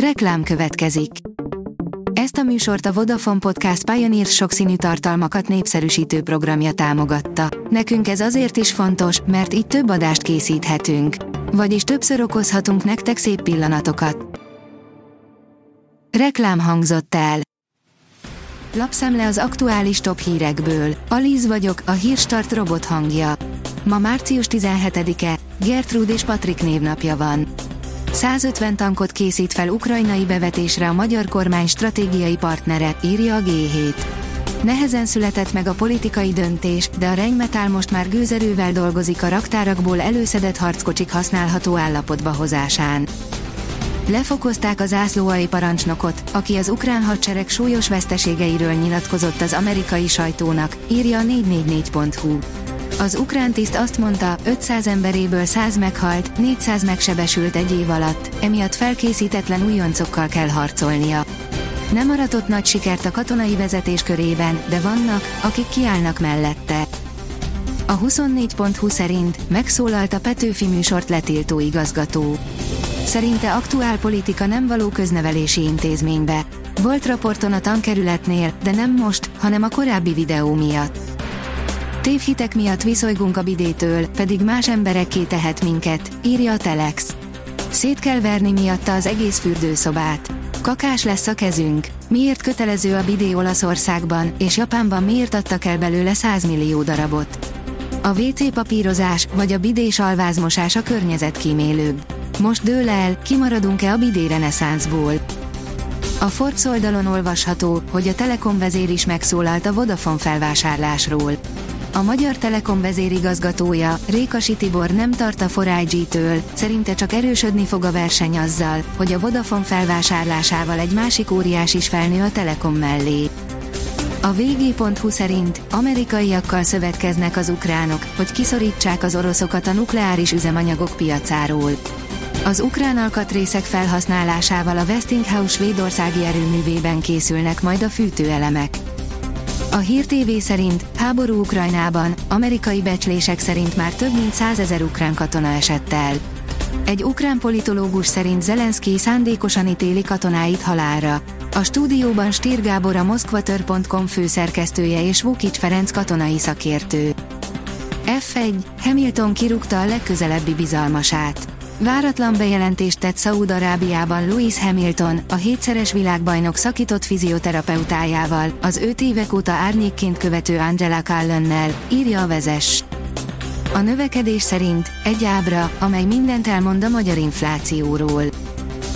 Reklám következik. Ezt a műsort a Vodafone Podcast Pioneer sokszínű tartalmakat népszerűsítő programja támogatta. Nekünk ez azért is fontos, mert így több adást készíthetünk. Vagyis többször okozhatunk nektek szép pillanatokat. Reklám hangzott el. Lapszemle az aktuális top hírekből. Alíz vagyok, a hírstart robot hangja. Ma március 17-e, Gertrud és Patrik névnapja van. 150 tankot készít fel ukrajnai bevetésre a magyar kormány stratégiai partnere, írja a G7. Nehezen született meg a politikai döntés, de a Rheinmetall most már gőzerővel dolgozik a raktárakból előszedett harckocsik használható állapotba hozásán. Lefokozták az zászlóai parancsnokot, aki az ukrán hadsereg súlyos veszteségeiről nyilatkozott az amerikai sajtónak, írja a 444.hu. Az ukrán tiszt azt mondta, 500 emberéből 100 meghalt, 400 megsebesült egy év alatt, emiatt felkészítetlen újoncokkal kell harcolnia. Nem aratott nagy sikert a katonai vezetés körében, de vannak, akik kiállnak mellette. A 24.20 szerint megszólalt a Petőfi műsort letiltó igazgató. Szerinte aktuál politika nem való köznevelési intézménybe. Volt raporton a tankerületnél, de nem most, hanem a korábbi videó miatt. Tévhitek miatt viszolygunk a bidétől, pedig más emberekké tehet minket, írja a Telex. Szét kell verni miatta az egész fürdőszobát. Kakás lesz a kezünk. Miért kötelező a bidé Olaszországban, és Japánban miért adtak el belőle 100 millió darabot? A WC papírozás, vagy a bidés alvázmosás a környezetkímélőbb. Most dől el, kimaradunk-e a bidé reneszánszból. A Forbes oldalon olvasható, hogy a Telekom vezér is megszólalt a Vodafone felvásárlásról. A Magyar Telekom vezérigazgatója, Rékasi Tibor nem tart a 4G-től, szerinte csak erősödni fog a verseny azzal, hogy a Vodafone felvásárlásával egy másik óriás is felnő a Telekom mellé. A vg.hu szerint amerikaiakkal szövetkeznek az ukránok, hogy kiszorítsák az oroszokat a nukleáris üzemanyagok piacáról. Az ukrán alkatrészek felhasználásával a Westinghouse svédországi erőművében készülnek majd a fűtőelemek. A Hír TV szerint háború Ukrajnában, amerikai becslések szerint már több mint százezer ukrán katona esett el. Egy ukrán politológus szerint Zelenszky szándékosan ítéli katonáit halálra. A stúdióban Stír Gábor a moszkvatör.com főszerkesztője és Vukic Ferenc katonai szakértő. F1, Hamilton kirúgta a legközelebbi bizalmasát. Váratlan bejelentést tett Szaúd-Arábiában Louis Hamilton, a hétszeres világbajnok szakított fizioterapeutájával, az öt évek óta árnyékként követő Angela Callennel, írja a vezes. A növekedés szerint egy ábra, amely mindent elmond a magyar inflációról.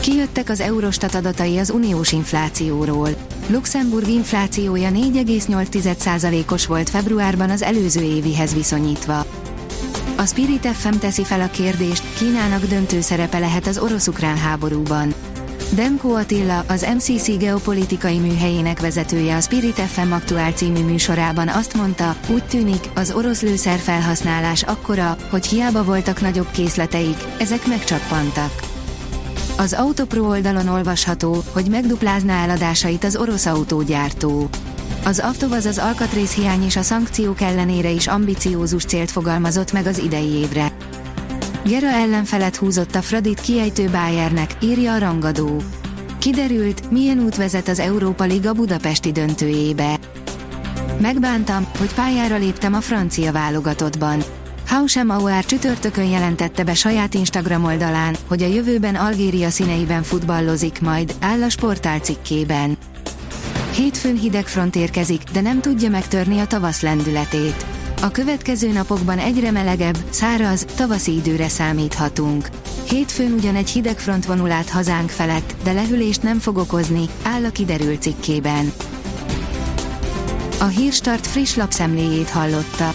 Kijöttek az Eurostat adatai az uniós inflációról. Luxemburg inflációja 4,8%-os volt februárban az előző évihez viszonyítva. A Spirit FM teszi fel a kérdést, Kínának döntő szerepe lehet az orosz-ukrán háborúban. Demko Attila, az MCC geopolitikai műhelyének vezetője a Spirit FM Aktuál című műsorában azt mondta, úgy tűnik, az orosz lőszer felhasználás akkora, hogy hiába voltak nagyobb készleteik, ezek megcsappantak. Az Autopro oldalon olvasható, hogy megduplázná eladásait az orosz autógyártó. Az Avtovaz az alkatrészhiány és a szankciók ellenére is ambiciózus célt fogalmazott meg az idei évre. Gera ellenfelet húzott a Fradit kiejtő Bayernek, írja a rangadó. Kiderült, milyen út vezet az Európa Liga budapesti döntőjébe. Megbántam, hogy pályára léptem a francia válogatottban. Hausem Auer csütörtökön jelentette be saját Instagram oldalán, hogy a jövőben Algéria színeiben futballozik majd, áll a sportál cikkében. Hétfőn hideg front érkezik, de nem tudja megtörni a tavasz lendületét. A következő napokban egyre melegebb, száraz, tavaszi időre számíthatunk. Hétfőn ugyan egy hideg front vonul át hazánk felett, de lehűlést nem fog okozni, áll a kiderült cikkében. A Hírstart friss lapszemléjét hallotta.